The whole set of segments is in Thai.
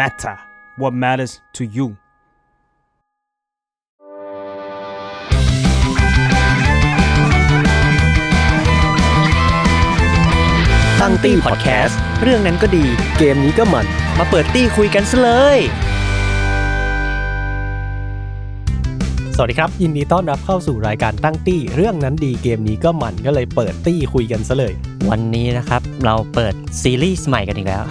matter what matters to you ตั้งตี้พอดแคสต์เรื่องนั้นก็ดี เกมนี้ก็มัน มาเปิดตี้คุยกันซะเลย สวัสดีครับ ยินดีต้อนรับเข้าสู่รายการตั้งตี้ เรื่องนั้นดีเกมนี้ก็มันก็เลยเปิดตี้คุยกันซะเลย วันนี้นะครับเราเปิดซีรีส์ใหม่กันอีกแล้ว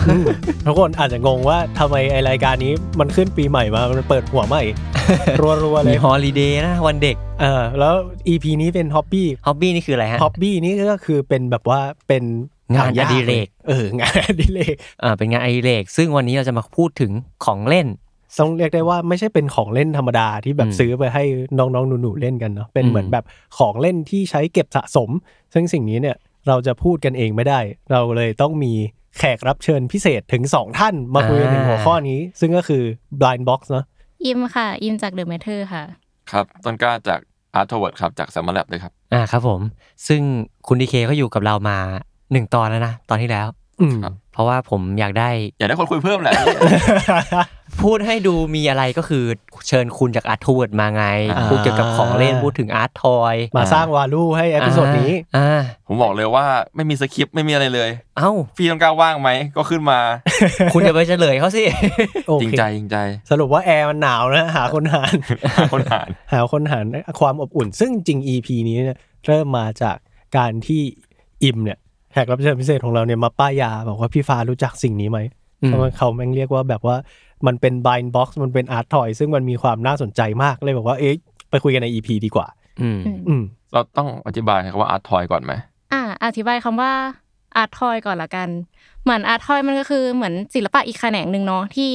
ทุกคนอาจจะงงว่าทำไมไอรายการนี้มันขึ้นปีใหม่มา มันเปิดหัวใหม่ รัวๆเลย มี holiday นะวันเด็กเออแล้ว EP นี้เป็น hobby hobby นี่คืออะไรฮะ hobby นี่ก็คือเป็นแบบว่าเป็นงานอดิเรก เอองานอดิเรกอ่าเป็นงานอดิเรกซึ่งวันนี้เราจะมาพูดถึงของเล่น ต้องเรียกได้ว่าไม่ใช่เป็นของเล่นธรรมดาที่แบบอืมซื้อไปให้น้องๆหนูๆเล่นกันเนาะเป็นอืมเหมือนแบบของเล่นที่ใช้เก็บสะสม ซึ่งสิ่งนี้เนี่ย เราจะพูดกันเองไม่ได้ เราเลยต้องมีแขกรับเชิญพิเศษถึง 2 ท่านมาคุยกันถึงหัวข้อนี้ ซึ่งก็คือ blind box เนาะอิมค่ะอิมจากเดอะ a มเทอร์ค่ะ ครับต้นกล้าจาก Art t o w a r d ครับจาก s ซม m ร์แลบเลยครับ อ่าครับผม ซึ่งคุณดีเคเขาอยู่กับเรามาหนึ่งตอนแล้วนะ ตอนที่แล้วอืมครับ เพราะว่าผมอยากได้อยากได้คนคุยเพิ่มแหละพูดให้ดูมีอะไรก็คือเชิญคุณจาก Art World มาไงอ่าพูดเกี่ยวกับของเล่นพูดถึง art toyอยมาสร้าง value ให้ episode นี้อ่าผมบอกเลยว่าไม่มีสคริปต์ไม่มีอะไรเลย เอ้าพี่ต้นกล้าว่างไหมก็ขึ้นมา คุณจะไปเฉลยเขาสิโอเคจริงใจจริงใจ สรุปว่าแอร์มันหนาวนะหาคนหารหาคนหารหาคนหารความอบอุ่น ซึ่งจริง EP นี้เนี่ยเริ่มมาจากการที่อิมเนี่ย แขกรับเชิญพิเศษของเราเนี่ยมาป้ายยาบอกว่าพี่ฟ้ารู้จักสิ่งนี้ไหมอืมเพราะว่าเขาแม่งเรียกว่าแบบว่ามันเป็น blind box มันเป็น art toy ซึ่งมันมีความน่าสนใจมากเลยบอกว่าเอ๊ะไปคุยกันใน EP ดีกว่า อืมอืมเราต้องอธิบายคำว่า Art Toy ก่อนไหมอ่า อธิบายคำว่า art toy ก่อนละกัน เหมือน art toy มันก็คือเหมือนศิลปะอีกแขนงหนึ่งเนาะที่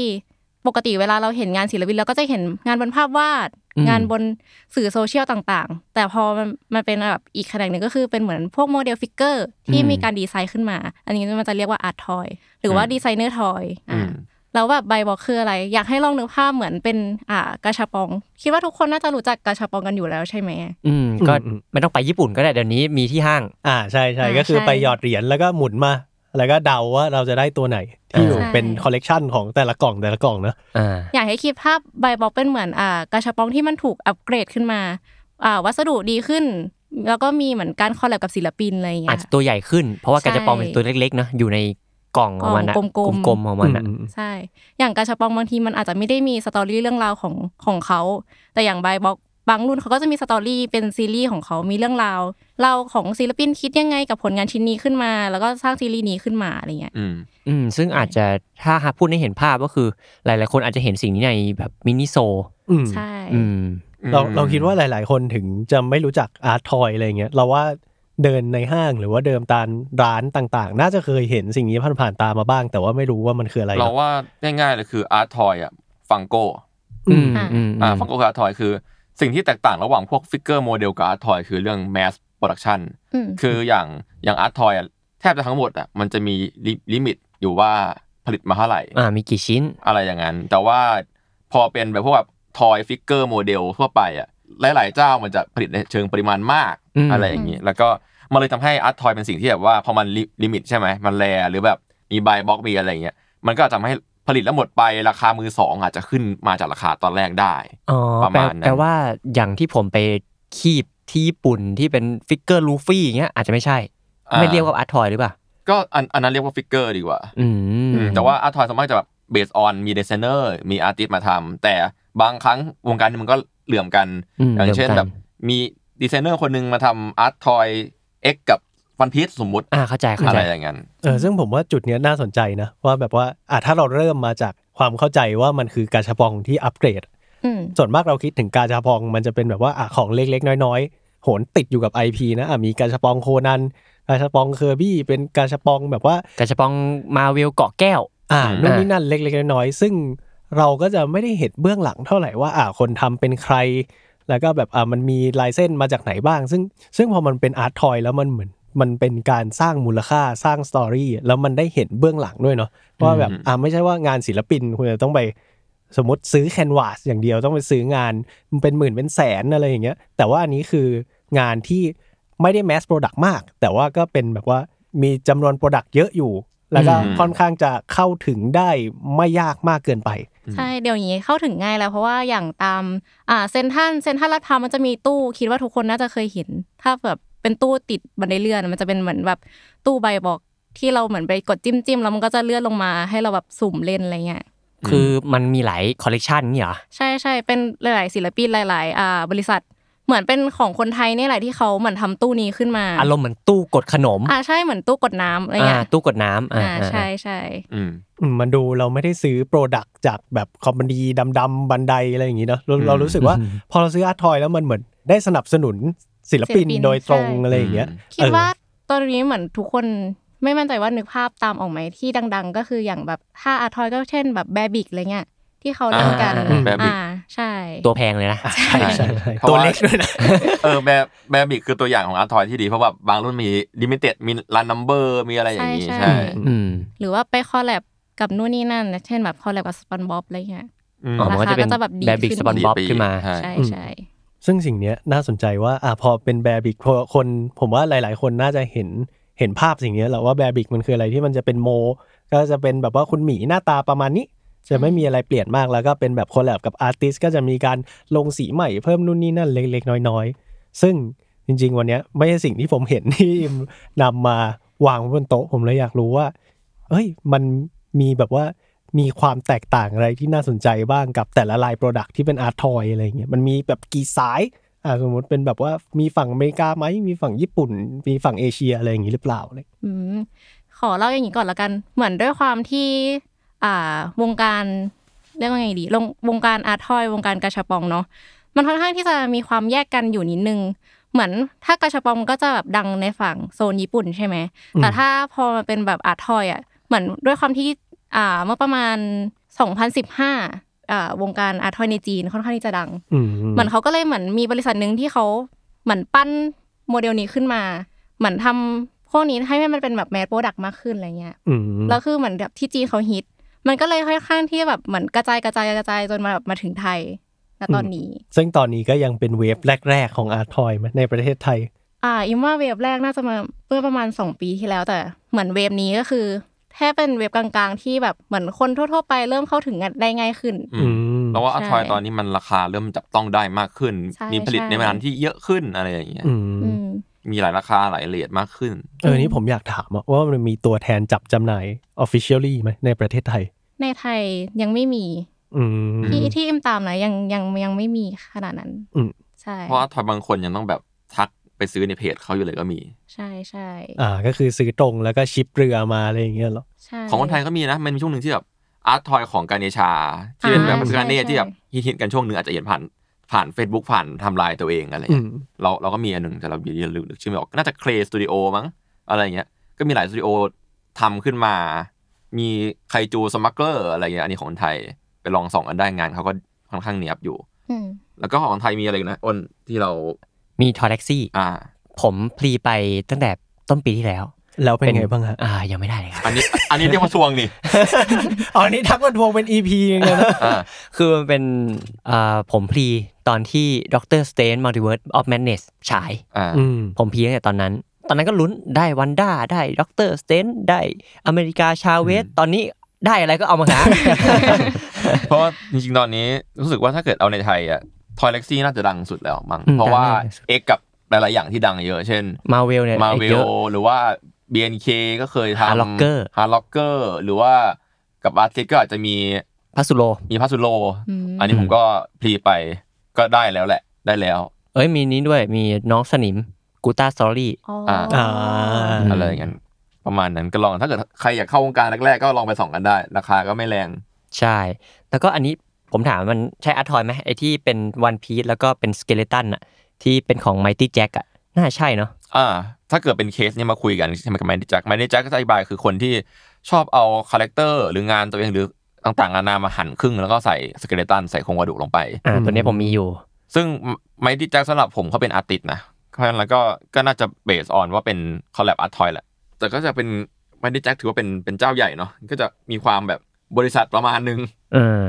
ปกติเวลาเราเห็นงานศิลปินเราก็จะเห็นงานบนภาพวาดอืม งานบนสื่อโซเชียลต่างๆ แต่พอมันมันเป็นแบบอีกแขนงหนึ่งก็คือเป็นเหมือนพวกโมเดล figure ที่มีการดีไซน์ขึ้นมา อันนี้มันจะเรียกว่า art toy หรือว่าอืม designer toy อือ่าแล้วแบบใบบอกคืออะไร อยากให้ลองนึกภาพเหมือนเป็นอ่ากระชับปอง คิดว่าทุกคนน่าจะรู้จักกระชับปองกันอยู่แล้วใช่ไหมอืมก็อืมไม่ต้องไปญี่ปุ่นก็ได้เดี๋ยวนี้มีที่ห้าง อ่าใช่ใช่อ่าก็คือใช่ไปหยอดเหรียญแล้วก็หมุนมา แล้วก็เดาว่าเราจะได้ตัวไหน ที่อยู่ใช่เป็นคอลเลกชันของแต่ละกล่องแต่ละกล่องเนอะอ่าอยากให้คิดภาพใบบอกเป็นเหมือนอ่ากระชับปองที่มันถูกอัปเกรดขึ้นมาอ่าวัสดุดีขึ้น แล้วก็มีเหมือนการ collab กับศิลปินอะไรอย่างเงี้อาจจะตัวใหญ่ขึ้น เพราะว่าใช่กาชาปองเป็นตัวเล็กๆเนอะอยู่ในกล่องของมันนะกล่องกลมๆกลมๆของมันอะอืมใช่ อย่างกระชับปองบางทีมันอาจจะไม่ได้มี story เรื่องราวของของเขา แต่อย่างใบบอก บางรุ่นเขาก็จะมี story เป็นซีรีส์ของเขามีเรื่องราวเล่าของศิลปินคิดยังไงกับผลงานชิ้นนี้ขึ้นมา แล้วก็สร้างซีรีส์นี้ขึ้นมาอะไรเงี้ย อืมอืมซึ่งอาจจะถ้าหากพูดให้เห็นภาพก็คือ หลาย ๆ คนอาจจะเห็นสิ่งนี้ในแบบมินิโซอืมใช่อืมเราเราคิดว่าหลาย ๆ คนถึงจะไม่รู้จัก art toy อะไรเงี้ยเราว่าเดินในห้างหรือว่าเดินตามร้านต่างๆ น่าจะเคยเห็นสิ่งนี้ผ่านๆตามาบ้าง แต่ว่าไม่รู้ว่ามันคืออะไร เราเนอะว่าง่ายๆเลยคือ Art Toy อะ Funkoอืมอ่าอ่า Funkoกับ Art Toy คือ สิ่งที่แตกต่างระหว่างพวก figure โมเดลกับ Art Toy คือเรื่อง Mass Production อืมคืออย่างอย่าง Art Toy อะแทบจะทั้งหมดอะมันจะมี limit อยู่ว่าผลิตมาเท่าไหร่อ่ามีกี่ชิ้นอะไรอย่างนั้น แต่ว่าพอเป็นแบบพวกแบบ toy figure โมเดลทั่วไปอะหลาย ๆ เจ้ามันจะผลิตในเชิงปริมาณมากอืมอะไรอย่างนี้ แล้วก็มันเลยทำให้ art toy เป็นสิ่งที่แบบว่าพอมัน limit ใช่ไหมมัน rare หรือแบบมีบายบล็อกมีอะไรอย่างเงี้ยมันก็อาจจะทำให้ผ ลิตแล้วหมดไปราคามือสองอาจจะขึ้นมาจากราคาตอนแรกได้อ๋อประแปลมาณนั้นแปลว่าอย่างที่ผมไปคีบที่ญี่ปุ่นที่เป็น figure ลูฟี่อย่างเงี้ยอาจจะไม่ใช่ ไม่เรียกว่า art toy หรือเปล่าก็อันอันนั้นเรียกว่า figure ดีกว่าอืมอืมแต่ว่า art toy สามารถจะแบบ based on มีดีไซเนอร์มี artist มาทำแต่บางครั้งวงการนี้มันก็เหลื่อมกันอย่างเช่นเดียวกับแบบมีดีไซเนอร์คนหนึ่งมาทำ art toy X กับ วันพีซสมมุติอ่าเข้าใจเข้าใจอะไรอย่างนั้น เออซึ่งผมว่าจุดเนี้ยน่าสนใจนะว่าแบบว่าอะถ้าเราเริ่มมาจากความเข้าใจว่ามันคือกาชาปองที่อัปเกรด อืม ส่วนมากเราคิดถึงกาชาปองมันจะเป็นแบบว่าอะของเล็กๆ น้อยๆ โหนติดอยู่กับ IP นะอะมีกาชาปองโคนันกาชาปองเคอร์บี้เป็นกาชาปองแบบว่า กาชาปองมาเวลเกาะแก้ว อ่าอืม นู่นนี่นั่นเล็กๆน้อยๆซึ่งเราก็จะไม่ได้เห็นเบื้องหลังเท่าไหร่ว่าอ่าคนทำเป็นใคร แล้วก็แบบอ่ามันมีลายเส้นมาจากไหนบ้าง ซึ่งซึ่งพอมันเป็น art toy แล้วมันเหมือน มันเป็นการสร้างมูลค่าสร้าง story แล้วมันได้เห็นเบื้องหลังด้วยเนาะว่าแบบอ่าไม่ใช่ว่างานศิลปินคุณจะต้องไปสมมติซื้อ canvas อย่างเดียวต้องไปซื้องานมันเป็นหมื่นเป็นแสนอะไรอย่างเงี้ย แต่ว่าอันนี้คืองานที่ไม่ได้ mass product มาก แต่ว่าก็เป็นแบบว่ามีจำนวน product เยอะอยู่ แล้วก็อืมค่อนข้างจะเข้าถึงได้ไม่ยากมากเกินไป ใช่เดี๋ยวนี้เข้าถึงง่ายแล้วเพราะว่าอย่างตามอ่าเซ็นทรัลเซ็นทรัลลาดพร้าวมันจะมีตู้คิดว่าทุกคนน่าจะเคยเห็น ถ้าแบบ เป็นตู้ติดบันไดเลื่อนมันจะเป็นเหมือนแบบตู้ใบบอกที่เราเหมือนไปกดจิ้มจิ้มๆแล้วมันก็จะเลื่อนลงมาให้เราแบบสุ่มเล่นอะไรเงี้ยคือมันมีหลายคอลเลกชันนี่เหรอใช่ใช่เป็นหลาย ๆ ศิลปินหลาย ๆ อ่า บริษัทเหมือนเป็นของคนไทยเนี่ยแหละที่เขาเหมือนทำตู้นี้ขึ้นมาอารมณ์เหมือนตู้กดขนมอ่าใช่เหมือนตู้กดน้ำอะไรอ่าเงี้ยตู้กดน้ำอ่าอ่าใช่ใช่อืมอืมมันดูเราไม่ได้ซื้อ product จากแบบ company ดังๆ Bandai อะไรอย่างงี้เนาะเราอืมเรารู้สึกว่าพอเราซื้อ art toy แล้วมันเหมือนได้สนับสนุน ศิลปินโดยตรงอะไรอย่างเงี้ยคิดว่าตอนนี้เหมือนทุกคนไม่มั่นใจว่านึกภาพตามออกไหมที่ดัง ๆ ก็คืออย่างแบบถ้า art toy ก็เช่นแบบ Bearbrick อะไรเงี้ยที่เขาเล่นกันอ่า Bearbrick อ่าใช่ ตัวแพงเลยนะใช่ใช่ใช่เพราะตัวว่าเล็กด้วยนะเออแบบ Bearbrick คือตัวอย่างของ art toy ที่ดี เพราะว่าบางรุ่นมี limited มี run number มีอะไรอย่างนี้ใช่ใช่อืมหรือว่าไป collab กับนู่นนี่นั่นนะเช่นแบบ collab กับสปอนบ๊อบอะไรเงี้ยอืมอ๋อมันก็จะเป็นราคาก็จะแบบดีดขึ้น Bearbrick SpongeBob ดีไปขึ้นมาใช่ใช่ใช่ ซึ่งสิ่งเนี้ยน่าสนใจว่าอะพอเป็น Bearbrick คนผมว่าหลาย ๆ คนน่าจะเห็นเห็นภาพสิ่งนี้แหละว่า Bearbrick มันคืออะไรที่มันจะเป็นโม ก็จะเป็นแบบว่าคุณหมีหน้าตาประมาณนี้ จะไม่มีอะไรเปลี่ยนมากแล้วก็เป็นแบบ collab กับ artist ก็จะมีการลงสีใหม่เพิ่มนู่นนี่นั่นเล็ก ๆ น้อย ๆ ซึ่งจริง ๆ วันนี้ไม่ใช่สิ่งที่ผมเห็นที่นำมาวางบนโต๊ะผมเลยอยากรู้ว่า เอ้ย มันมีแบบว่า มีความแตกต่างอะไรที่น่าสนใจบ้างกับแต่ละลาย product ที่เป็น art toy อะไรเงี้ยมันมีแบบกี่สายอ่าสมมติเป็นแบบว่ามีฝั่งอเมริกาไหมมีฝั่งญี่ปุ่น มีฝั่งเอเชียอะไรอย่างงี้หรือเปล่าเลยอืมขอเล่าอย่างนี้ก่อนละกัน เหมือนด้วยความที่ อ่าวงการเรียกว่าไงดีลงวงการ art toy วงการกาชาปองเนาะมันค่อนข้างที่จะมีความแยกกันอยู่นิดนึง เหมือนถ้ากาชาปองก็จะแบบดังในฝั่งโซนญี่ปุ่นใช่ไหมแต่ถ้าพอมาเป็นแบบ art toy อะเหมือนด้วยความที่ เมื่อประมาณ 2015อ่าวงการ art toy ในจีนค่อนข้างที่จะดังอืมเหมือนเขาก็เลยเหมือนมีบริษัทหนึ่งที่เขาเหมือนปั้นโมเดลนี้ขึ้นมา เหมือนทำพวกนี้ให้มันเป็นแบบ mass product มากขึ้นอะไรเงี้ยอืมแล้วคือเหมือนแบบที่จีนเขาฮิต มันก็เลยค่อนข้างที่แบบเหมือนกระจายกระจายกระจายจนมาแบบมาถึงไทยณตอนนี้ ซึ่งตอนนี้ก็ยังเป็น wave แรก ๆ ของ art toy ไหมในประเทศไทย อ่าอิมว่า wave แรกน่าจะมาเมื่อประมาณสองปีที่แล้วแต่เหมือน wave นี้ก็คือ แค่เป็น wave กลางๆ ที่แบบเหมือนคนทั่วๆไปเริ่มเข้าถึงกันได้ง่ายขึ้นอืมอืมแล้วว่าอาร์ทอยใช่ตอนนี้มันราคาเริ่มจับต้องได้มากขึ้นใช่มีผลิตใช่ในร้านที่เยอะขึ้นอะไรอย่างเงี้ยอืมอืมมีหลายราคาหลายเลทมากขึ้น เออนี่ผมอยากถามอะว่ามันมีตัวแทนจับจำหน่าย officially ไหมในประเทศไทย ในไทยยังไม่มีอืมที่ที่อิมตามนะยังยังยังไม่มีขนาดนั้นอืมใช่เพราะอาร์ทอยบางคนยังต้องแบบทัก ไปซื้อในเพจเขาอยู่เลยก็มี ใช่ใช่อ่าก็คือซื้อตรงแล้วก็ชิปเรือมาอะไรอย่างเงี้ยเหรอใช่ของคนไทยก็มีนะ มันมีช่วงหนึ่งที่แบบอาร์ตทอยของการเนชา ที่เป็นแบบอ่าการเนใช่ที่แบบใช่ฮิตๆกันช่วงหนึ่งอาจจะเห็นผ่านผ่าน Facebook ผ่านทำลายตัวเองอะไรอืเงี้ยมเราเราก็มีอันหนึ่งแต่เราอย่าลืมนึกชื่อไม่ออกน่าจะเคลสตูดิโอมั้งอะไรเงี้ยก็มีหลายสตูดิโอทำขึ้นมา มีไคจูสมัคเกอร์อะไรเงี้ยอันนี้ของคนไทยไปลองส่องกันได้งานเขาก็ค่อนข้างเนียบอยู่อืมแล้วก็ของไทยมีอะไรอีกนะอ้นที่เรา มีทอร์แท็กซี่อ่า ผมพลีไปตั้งแต่ต้นปีที่แล้ว แล้วเป็นไงบ้างฮะอ่า ยังไม่ได้เลยครับอันนี้ อันนี้เรียกว่าทวงนี่อ๋อนี่ทักมาทวงเป็น EP เองเลยนะอ่าคือมันเป็นอ่าผมพลีตอนที่ด็อกเตอร์สเตนมัลติเวิร์สออฟแมนเนสฉายอ่าอืมผมพลีตั้งแต่ตอนนั้น ตอนนั้นก็ลุ้นได้วันด้าได้ด็อกเตอร์สเตนได้อเมริกาชาเวสตอนนี้ได้อะไรก็เอามาหาเพราะว่าจริงๆตอนนี้รู้สึกว่าถ้าเกิดเอาในไทยอะ ทอยเล็กซี่น่าจะดังสุดแล้วมั้งอืมเพราะว่าดังแน่เอกกับหลายๆอย่างที่ดังเยอะเช่นมาเวลเนี่ยมาเวเยลอะหรือว่า BNK ก็เคยทำ Hard Rocker ฮาร์ล็อกเกอร์หรือว่ากับอาร์ติสก็อาจจะมีพัสุโลมีพัสุโลอืมอันนี้ผมก็พลีไปก็ได้แล้วแหละได้แล้ว เอ้ยมีนี้ด้วยมีน้องสนิมกูตาสตอรี่อ๋ออ่าอ่าอืมอะไรอย่างนั้นประมาณนั้นก็ลองถ้าเกิดใครอยากเข้าวงการแรกๆก็ลองไปส่องกันได้ ราคาก็ไม่แรง ใช่ แล้วก็อันนี้ ผมถามมันใช่อาร์ทอยไหมไอที่เป็นวันพี e แล้วก็เป็นสเกเลตันอะที่เป็นของไมตี้แจ็คอะน่าใช่เนาะอ่า ถ้าเกิดเป็นเคสเนี่ยมาคุยกันใช่ไหมกับแมนดี้แจ็คแมนดี้แจ็คก็จะอธิบายคือคนที่ชอบเอาคาแรคเตอร์หรืองานตัวเองหรือต่างๆนานามาหั่นครึ่งแล้วก็ใส่สเกเลตันใส่โครงกระดูกลงไปอ่าตัวนี้ผมมีอยู่ ซึ่งไมดี้แจ็คสำหรับผมเขาเป็นอาร์ติสนะเพราะฉะนั้นแล้วก็ก็น่าจะเบสออนว่าเป็นคอลแลบอาร์ทอยแหละแต่ก็จะเป็นไมดี้แจ็คถือว่าเป็นเป็นเจ้าใหญ่เนาะก็จะมีความแบบบริษัทประมาณนึง เออ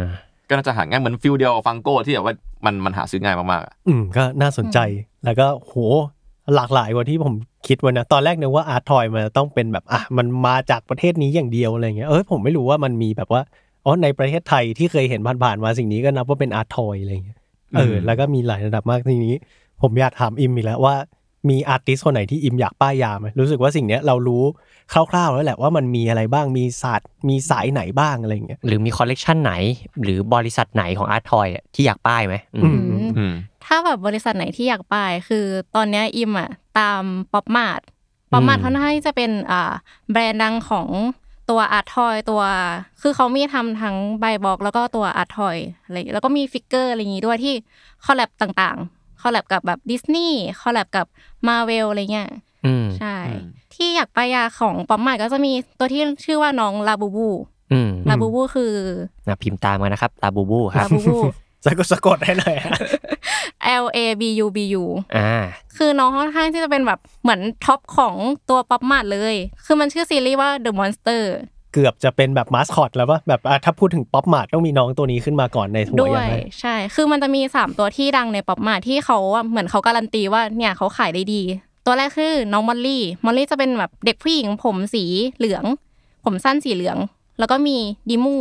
ก็น่าจะหาง่ายเหมือน feel เดียวกับ Funko ที่แบบว่ามันมันหาซื้อง่ายมากๆอะอืมก็น่าสนใจแล้วก็โหหลากหลายกว่าที่ผมคิดไว้นะตอนแรกนึกว่า art toy มันจะต้องเป็นแบบอะมันมาจากประเทศนี้อย่างเดียวอะไรเงี้ยเออผมไม่รู้ว่ามันมีแบบว่าอ๋อในประเทศไทยที่เคยเห็นผ่านๆมาสิ่งนี้ก็นับว่าเป็น art toy อะไรเงี้ยเออแล้วก็มีหลายระดับมากทีนี้ ผมอยากถามอิมอีกแล้วว่า มี artist คนไหนที่อิมอยากป้ายยาไหมรู้สึกว่าสิ่งเนี้ยเรารู้คร่าวๆแล้วแหละว่ามันมีอะไรบ้างมีศาสตร์มีสายไหนบ้างอะไรเงี้ยหรือมีคอลเลกชันไหน หรือบริษัทไหนของ art toy ที่อยากป้ายไหมอืมอืมอืมถ้าแบบบริษัทไหนที่อยากป้ายคือตอนเนี้ยอิมอะตาม Pop Mart Pop Mart อืมค่อนข้างที่จะเป็นอ่าแบรนด์ดังของตัว art toy ตัว คือเขามีทำทั้ง blind box แล้วก็ตัว art toy อะไรแล้วก็มี figure อะไรอย่างงี้ด้วยที่ collab ต่างๆ collab กับแบบ Disney collab กับมาเวลอะไรเงี้ยอืมใช่อืมที่อยากป้ายยาของ Pop Mart ก็จะมีตัวที่ชื่อว่าน้องลาบูบูอืมลาบูบูคือนะพิมพ์ตามกันนะครับลาบูบู ครับบูบูสะกดสะกดให้หน่อยฮะ L A B U B U อ่า คือน้องค่อนข้างที่จะเป็นแบบเหมือน top ของตัว Pop Mart เลย คือมันชื่อซีรีส์ว่า The Monster เกือบจะเป็นแบบมาสคอตแล้วว่าแบบอะถ้าพูดถึง Pop Mart ต้องมีน้องตัวนี้ขึ้นมาก่อนในหัวด้วอย่างยไรใช่ คือมันจะมี 3 ตัวที่ดังใน Pop Mart ที่เขาอะเหมือนเขาการันตีว่าเนี่ยเขาขายได้ดี ตัวแรกคือน้อง Molly Molly จะเป็นแบบเด็กผู้หญิงผมสีเหลือง ผมสั้นสีเหลือง แล้วก็มี Dimoo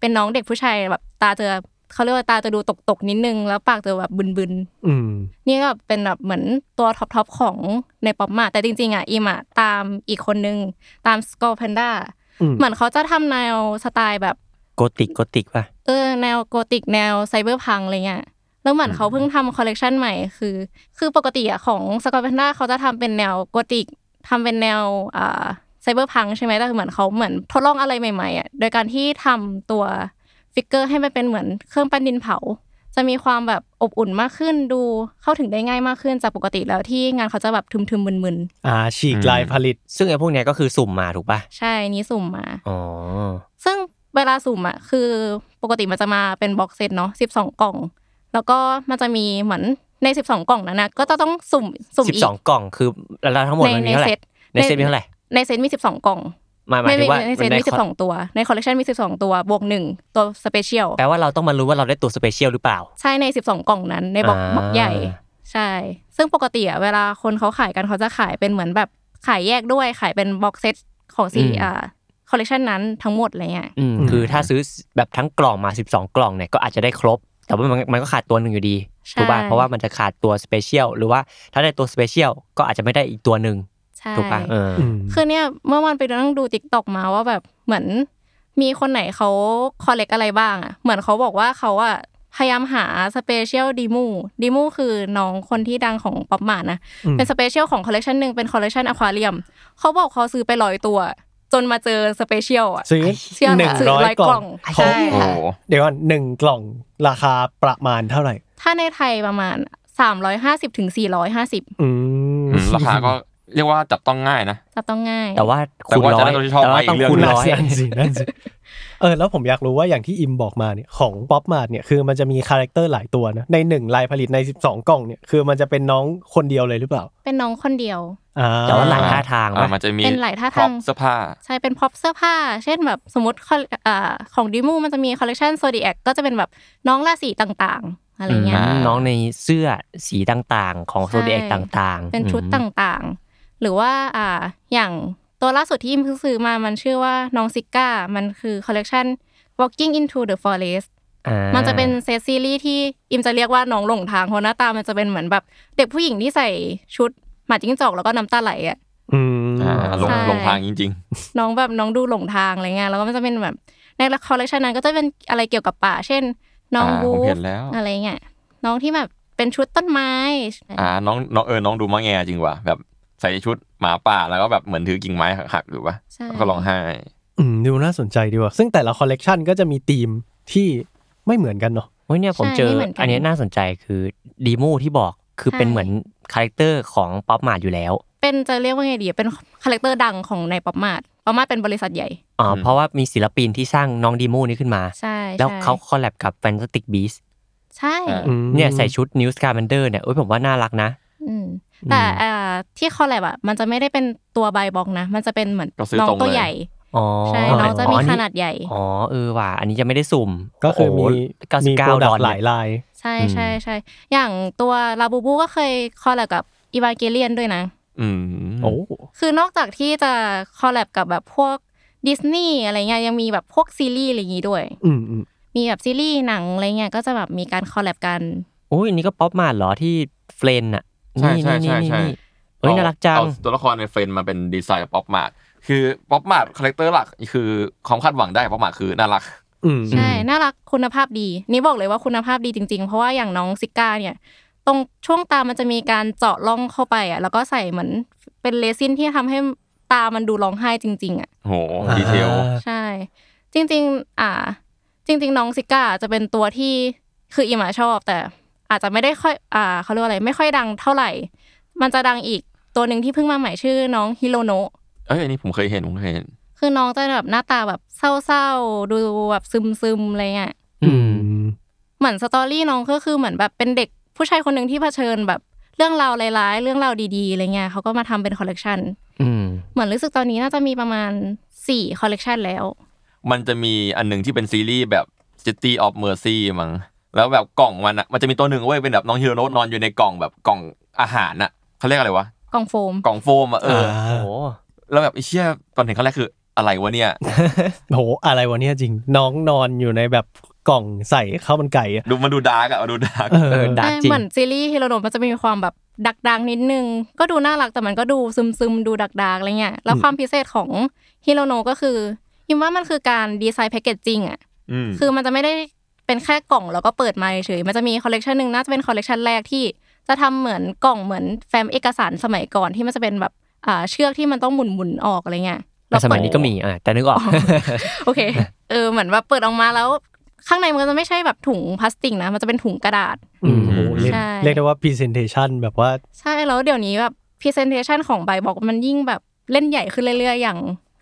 เป็นน้องเด็กผู้ชายแบบตาเจอเขาเรียกว่าตาจะดูตกตกๆนิดนึง แล้วปากจะแบบบึนๆอืมนี่ก็เป็นแบบเหมือนตัว top top ของใน Pop Mart แต่จริงๆอะอิมอะตามอีกคนนึงตาม Skullpanda อืม เหมือนเขาจะทำแนวสไตล์แบบ gothic gothic ป่ะเออแนวโกติกแนว cyberpunk อะไรเงี้ยแล้วเหมือนเขาเพิ่งทำคอลเลกชันใหม่คือ คือปกติอะของ Skullpanda เขาจะทำเป็นแนวโกติกทำเป็นแนวอ่า cyberpunk ใช่ไหมแต่คือเหมือนเขาเหมือนทดลองอะไรใหม่ๆอะโดยการที่ทำตัว figure ให้มันเป็นเหมือนเครื่องปั้นดินเผา จะมีความแบบอบอุ่นมากขึ้นดูเข้าถึงได้ง่ายมากขึ้นจากปกติแล้วที่งานเขาจะแบบทึมๆมึนอ่าฉีกลายผลิต ซึ่งไอ้พวกเนี้ยก็คือสุ่มมาถูกป่ะๆใช่นี้สุ่มมาอ๋อซึ่งเวลาสุ่มอะคือปกติมันจะมาเป็นบ็อกเซตเนาะสิบสองกล่อง แล้วก็มันจะมีเหมือนในสิบสองกล่องนั้นนะก็จะต้องสุ่มสุ่มสิบอีสกองกล่องคือแล้วทั้งหมดในมันในมีเท่าไหเซร่ตในเซตมีเท่าไหร่ในเซตมีสิบสองกล่องห มายหมายไม่ถึไม่งว่าในเซตมีสิบสองตัว ในคอลเลคชันมีสิบสองตัวบวกหนึ่งตัวสเปเชียลแปลว่าเราต้องมารู้ว่าเราได้ตัวสเปเชียลหรือเปล่า ใช่ในสิบสองกล่องนั้นในบ็อกอ่าบ็อกใหญ่ ใช่ ซึ่งปกติอะเวลาคนเขาขายกันเขาจะขายเป็นเหมือนแบบขายแยกด้วยขายเป็น box set ของซีอ่าคอลเลกชันนั้นทั้งหมดอะไรเงี้ยอืมอืมคือถ้าซื้อแบบทั้งกล่องมา 12 กล่องเนี่ยก็อาจจะได้ครบ แต่ว่ามันมันก็ขาดตัวหนึ่งอยู่ดีใช่ถูกป่ะเพราะว่ามันจะขาดตัว special หรือว่าถ้าได้ตัว special ก็อาจจะไม่ได้อีกตัวหนึ่งใช่ ถูกป่ะเออออืมคือเนี่ยเมื่อวันไปนั่งดู TikTok มาว่าแบบเหมือนมีคนไหนเขา collect อะไรบ้างอะเหมือนเขาบอกว่าเขาอะพยายามหา special ดีมูดีมูคือน้องคนที่ดังของ POP MART นะอืมเป็น special ของคอลเลคชันหนึ่งเป็นคอลเลคชันอควาเรียมเขาบอกเขาซื้อไปร้อยตัว จนมาเจอ special อะซื้อเชื่อหนึ่งซื้อร้อยร้อยกล่กล่อองงขอใช่โอ้โหเดี๋ยวก่อนหนึ่งกล่องราคาประมาณเท่าไหร่ ถ้าในไทยประมาณ350ถึง450อืมอืมราคาก็ เรียกว่าจับต้องง่ายนะจับต้องง่าย แต่ว่าแต่คูณว่าร้จะอยได้ตัวที่ชอบแต่ว่ามาอีกต้องเรื่องคูณหนึ่งร้อยนั่นสินั่นสิเออแล้วผมอยากรู้ว่าอย่างที่อิมบอกมาเนี่ยของ POP MART เนี่ยคือมันจะมีคาแรคเตอร์หลายตัวนะในหนึ่งลายผลิตใน 12 กล่องเนี่ยคือมันจะเป็นน้องคนเดียวเลยหรือเปล่า เป็นน้องคนเดียวอ่าแต่ว่าหลายท่าทางอ่าป่ะมันจะมีเป็นหลายท่าทางพร็อพเสื้อผ้าใช่เป็นพร็อพเสื้อผ้า เช่นแบบสมมติ col- อ่าของดีมูมันจะมีคอลเลคชัน Zodiac ก็จะเป็นแบบน้องราศีต่างๆอะไรเงี้ยอ่าน้องในเสื้อสีต่างๆ ของใช่ Zodiac ต่างๆ เป็นชุดอืมต่างๆ หรือว่าอ่าอย่างตัวล่าสุดที่อิมเพิ่งซื้อมามันชื่อว่าน้องซิก้ามันคือคอลเลคชัน Walking into the Forest อ่ามันจะเป็นเซตซีรีส์ที่อิมจะเรียกว่าน้องหลงทางเพราะหน้าตามันจะเป็นเหมือนแบบ เด็กผู้หญิงที่ใส่ชุดหมาจิ้งจอกแล้วก็น้ำตาไหลอะอืมอ่าหลงใช่หลงทางจริงน้องแบบน้องดูหลงทางอะไรเงี้ยแล้วก็มันจะเป็นแบบในคอลเลคชันนั้นก็จะเป็นอะไรเกี่ยวกับป่า เช่น น้องอ่าผมเห็นแล้วบูฟอะไรเงี้ยน้องที่แบบเป็นชุดต้นไม้ๆอ่าน้องน้องเออน้องดูมะแงจริงว่ะแบบ ใส่ชุดหมาป่าแล้วก็แบบเหมือนถือกิ่งไม้หักๆหรือวะใช่แล้วก็ร้องไห้ อืมดูน่าสนใจดีว่ะซึ่งแต่ละคอลเลกชันก็จะมีธีมที่ไม่เหมือนกันเนาะโอ้ยเนี่ยผมใช่เจอไม่เหมือนกันอันเนี้ยน่าสนใจคือดีมูที่บอกคือเป็นใช่เหมือนคาแรคเตอร์ของ POP MART อยู่แล้ว เป็นจะเรียกว่าไงดีเป็นคาแรคเตอร์ดังของใน POP MART POP MART เป็นบริษัทใหญ่อ๋ออืมเพราะว่ามีศิลปินที่สร้างน้องดีมูนี้ขึ้นมาใช่แล้วใช่เขา collab กับ Fantastic Beasts ใช่อ่าอืมเนี่ยใส่ชุดนิวส์การ์ b นเดอร์เนี่ยโอ้ยผมว่าน่ารักนะอืม แต่อ่าที่ collab อะมันจะไม่ได้เป็นตัวใบบอกนะ มันจะเป็นเหมือนก็ซื้อน้องตรงตัวเลยใหญ่อ๋อใช่น้องจะมีขนาดใหญ่ อ๋อเออว่ะอันนี้จะไม่ได้สุ่ม ก็คือมีเก้าสิบเก้า product หลายลาย ใช่ใช่ใช่อย่างตัวลาบูบูก็เคย collab กับ Evangelion ด้วยนะ อืมโอ้คือนอกจากที่จะ collab กับแบบพวกดิสนีย์อะไรเงี้ยยังมีแบบพวกซีรีส์อะไรอย่างงี้ด้วย อืมอืมมีแบบซีรีส์หนังอะไรเงี้ยก็จะแบบมีการ collab กันโอ้ยอันนี้ก็ POP MART เหรอที่ Friends อะ ใช่นี่ใช่นี่ใช่นี่ใช่นี่เอ้ยน่ารักจังเอาตัวละครใน Friends มาเป็นดีไซน์ POP MART คือ POP MART คาแรคเตอร์หลักคือความคาดหวังได้ POP MART คือน่ารักอืมใช่น่ารักคุณภาพดี นี่บอกเลยว่าคุณภาพดีจริง ๆ เพราะว่าอย่างน้องซิก้าเนี่ย ตรงช่วงตามันจะมีการเจาะร่องเข้าไปอะแล้วก็ใส่เหมือนเป็นเรซินที่ทำให้ตามันดูร้องไห้จริง ๆอะโหดีเทลอ่าใช่ จริง ๆ อ่า จริง ๆ น้องซิก้าจะเป็นตัวที่คืออิมอะชอบแต่ อาจจะไม่ได้ค่อยอ่าเขาเรียกว่าอะไรไม่ค่อยดังเท่าไหร่ มันจะดังอีกตัวหนึ่งที่เพิ่งมาใหม่ชื่อน้องฮิโรโนะเอ้ยอันนี้ผมเคยเห็นผมเคยเห็น คือน้องจะแบบหน้าตาแบบเศร้าๆดูแบบซึมๆอะไรเงี้ยอืมเหมือน story น้องก็คือเหมือนแบบเป็นเด็กผู้ชายคนหนึ่งที่เผชิญแบบเรื่องราวร้ายๆเรื่องราวดีๆอะไรเงี้ยเขาก็มาทำเป็นคอลเลกชันอืมเหมือนรู้สึกตอนนี้น่าจะมีประมาณสี่คอลเลกชันแล้ว มันจะมีอันหนึ่งที่เป็นซีรีส์แบบ City of Mercy มั้ง แล้วแบบกล่องมันอะมันจะมีตัวหนึ่งเว้ยเป็นแบบน้องฮิโรโนะนอนอยู่ในกล่องแบบกล่องอาหารอะเขาเรียกอะไรวะกล่องโฟมกล่องโฟมอะเออโอ้โหแล้วแบบไอ้เชี่ยตอนเห็นครั้งแรกคืออะไรวะเนี่ยโหอะไรวะเนี่ยจริง น้องนอนอยู่ในแบบกล่องใส่ข้าวมันไก่อะดูมันดู dark อะมันดู dark เออเออ dark ใช่จริงเหมือนซีรีส์ฮิโรโนะมันจะมีความแบบ dark dark นิดนึง ก็ดูน่ารักแต่มันก็ดูซึมซึมๆดู dark dark อะไรเงี้ยแล้วความพิเศษของฮิโรโนะก็คืออิมว่ามันคือการดีไซน์ packaging อะอืมคือมันจะไม่ได้ เป็นแค่กล่องแล้วก็เปิดมาเฉยๆมันจะมีคอลเลกชันหนึ่งน่าจะเป็นคอลเลกชันแรกที่จะทำเหมือนกล่องเหมือนแฟ้มเอกสารสมัยก่อนที่มันจะเป็นแบบอ่าเชือกที่มันต้องหมุนหมุนๆออกอะไรเงี้ยแต่สมัยนี้ก็มีอะแต่นึกออกโอเคเออเหมือนว่าเปิดออกมาแล้วข้างในมันก็จะไม่ใช่แบบถุงพลาสติกนะ มันจะเป็นถุงกระดาษอืมโหเรียกใช่เรียกได้ว่า presentation แบบว่า ใช่แล้วเดี๋ยวนี้แบบ presentation ของใบบอกมันยิ่งแบบเล่นใหญ่ขึ้นเรื่อยๆ อย่าง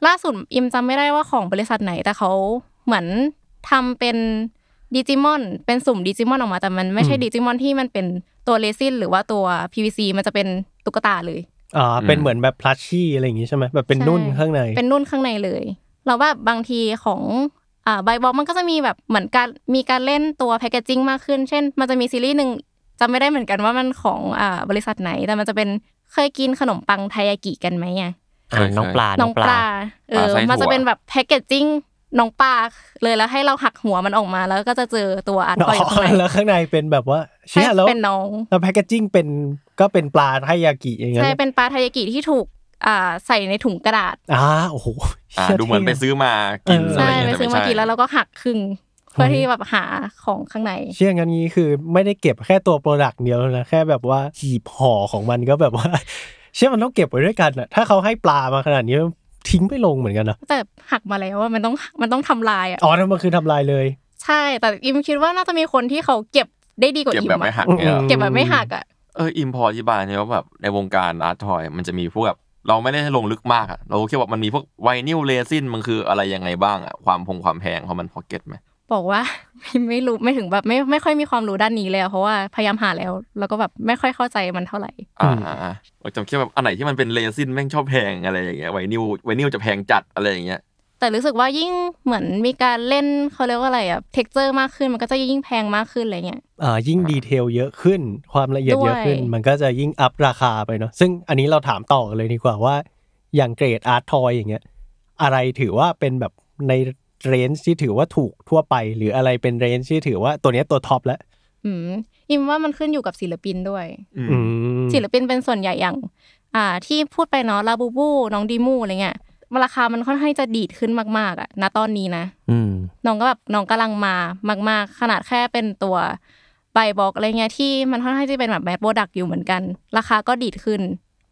ล่าสุดอิมจำไม่ได้ว่าของบริษัทไหนแต่เขาเหมือนทำเป็น ดิจิมอนเป็นสุ่มดิจิมอนออกมาแต่มันไม่ใช่อืมดิจิมอนที่มันเป็นตัวเรซินหรือว่าตัว PVC มันจะเป็นตุ๊กตาเลยอ่าเป็นเหมือนแบบพลัชชี่อะไรอย่างงี้ใช่ไหมแบบเป็นใช่นุ่นข้างใน เป็นนุ่นข้างในเลย เราว่าบางทีของอ่าใบบล็อกมันก็จะมีแบบเหมือนการมีการเล่นตัว packaging มากขึ้น เช่น มันจะมีซีรีส์หนึ่งจำไม่ได้เหมือนกันว่ามันของอ่าบริษัทไหน แต่มันจะเป็นเคยกินขนมปังไทยากิกันไหมอะอะน้องปลา น้องปลา เออปลาไส้ถั่วมันจะเป็นแบบ packaging น้องปลาเลยแล้วให้เราหักหัวมันออกมาแล้วก็จะเจอตัวอาร์ตทอยอยู่ข้างในแล้วข้างในเป็นแบบว่าเชี่ยใช่แล้วเป็นน้องแล้ว packaging เป็นก็เป็นปลาไทยากิอย่างเงี้ยใช่เป็นปลาไทยากิที่ถูกอ่าใส่ในถุงกระดาษอ่าโอ้โหอ่าเชี่ยดูเหมือนไปท่ซื้อมากินเอออะใช่ไรอย่างไปเงี้ยซื้อแต่มาไม่กินใช่แล้วเราก็หักครึ่งเพื่อที่แบบหาของข้างใน เชี่ยงั้นนี้คือไม่ได้เก็บแค่ตัวโปรดักต์เดียวนะแค่แบบว่าหีบห่อของมันก็แบบว่า เชื่อมันต้องเก็บไว้ด้วยกันอะถ้าเขาให้ปลามาขนาดนี้ ทิ้งไม่ลงเหมือนกันนะแต่หักมาแล้วว่ามันต้องมันต้องทำลายอะอ๋อนั่นมันคือทำลายเลย ใช่ แต่อิมคิดว่าน่าจะมีคนที่เขาเก็บได้ดีกว่าเก็บอิมแบบไม่อะหักเนี่ยเหรอเก็บแบบไม่หักอะเอออิมพออธิบายเนี่ยว่าแบบในวงการอาร์ตทอยมันจะมีพวกแบบเราไม่ได้ลงลึกมากอะเราแค่ว่ามันมีพวกไวนิลเรซินมันคืออะไรยังไงบ้างอะความพงความแพงของมันพอ get ไหม บอกว่าไม่ไม่รู้ไม่ถึงแบบไม่ไม่ค่อยมีความรู้ด้านนี้เลยอะเพราะว่าพยายามหาแล้ว แล้วก็แบบไม่ค่อยเข้าใจมันเท่าไหร่ อ่าอ่าอ่าเราจำแค่แบบอันไหนที่มันเป็นเรซินแม่งชอบแพงอะไรอย่างเงี้ยไวนิลไวนิลจะแพงจัดอะไรอย่างเงี้ยแต่รู้สึกว่ายิ่งเหมือนมีการเล่นเขาเรียกว่าอะไรอะ texture มากขึ้นมันก็จะยิ่งแพงมากขึ้นอะไรเงี้ยอ่ายิ่ง detail เยอะขึ้น ความละเอียดเยอะขึ้นด้วยมันก็จะยิ่ง up ราคาไปเนาะซึ่งอันนี้เราถามต่อกันเลยดีกว่าว่า อย่างเกรด art toy อย่างเงี้ย อะไรถือว่าเป็นแบบใน range ที่ถือว่าถูกทั่วไป หรืออะไรเป็น range ที่ถือว่าตัวเนี้ยตัว top แล้วอืมอิมว่ามันขึ้นอยู่กับศิลปินด้วยอืมอืมศิลปินเป็นส่วนใหญ่อย่าง อ่า ที่พูดไปเนาะลาบูบู น้อง Dimoo อะไรเงี้ยราคามันค่อนข้างจะดีดขึ้นมากๆอะณตอนนี้นะอืมน้องก็แบบน้องกำลังมามาก ๆ ขนาดแค่เป็นตัวใบบอกอะไรเงี้ยที่มันค่อนข้างที่เป็นแบบ mass product อยู่เหมือนกัน ราคาก็ดีดขึ้น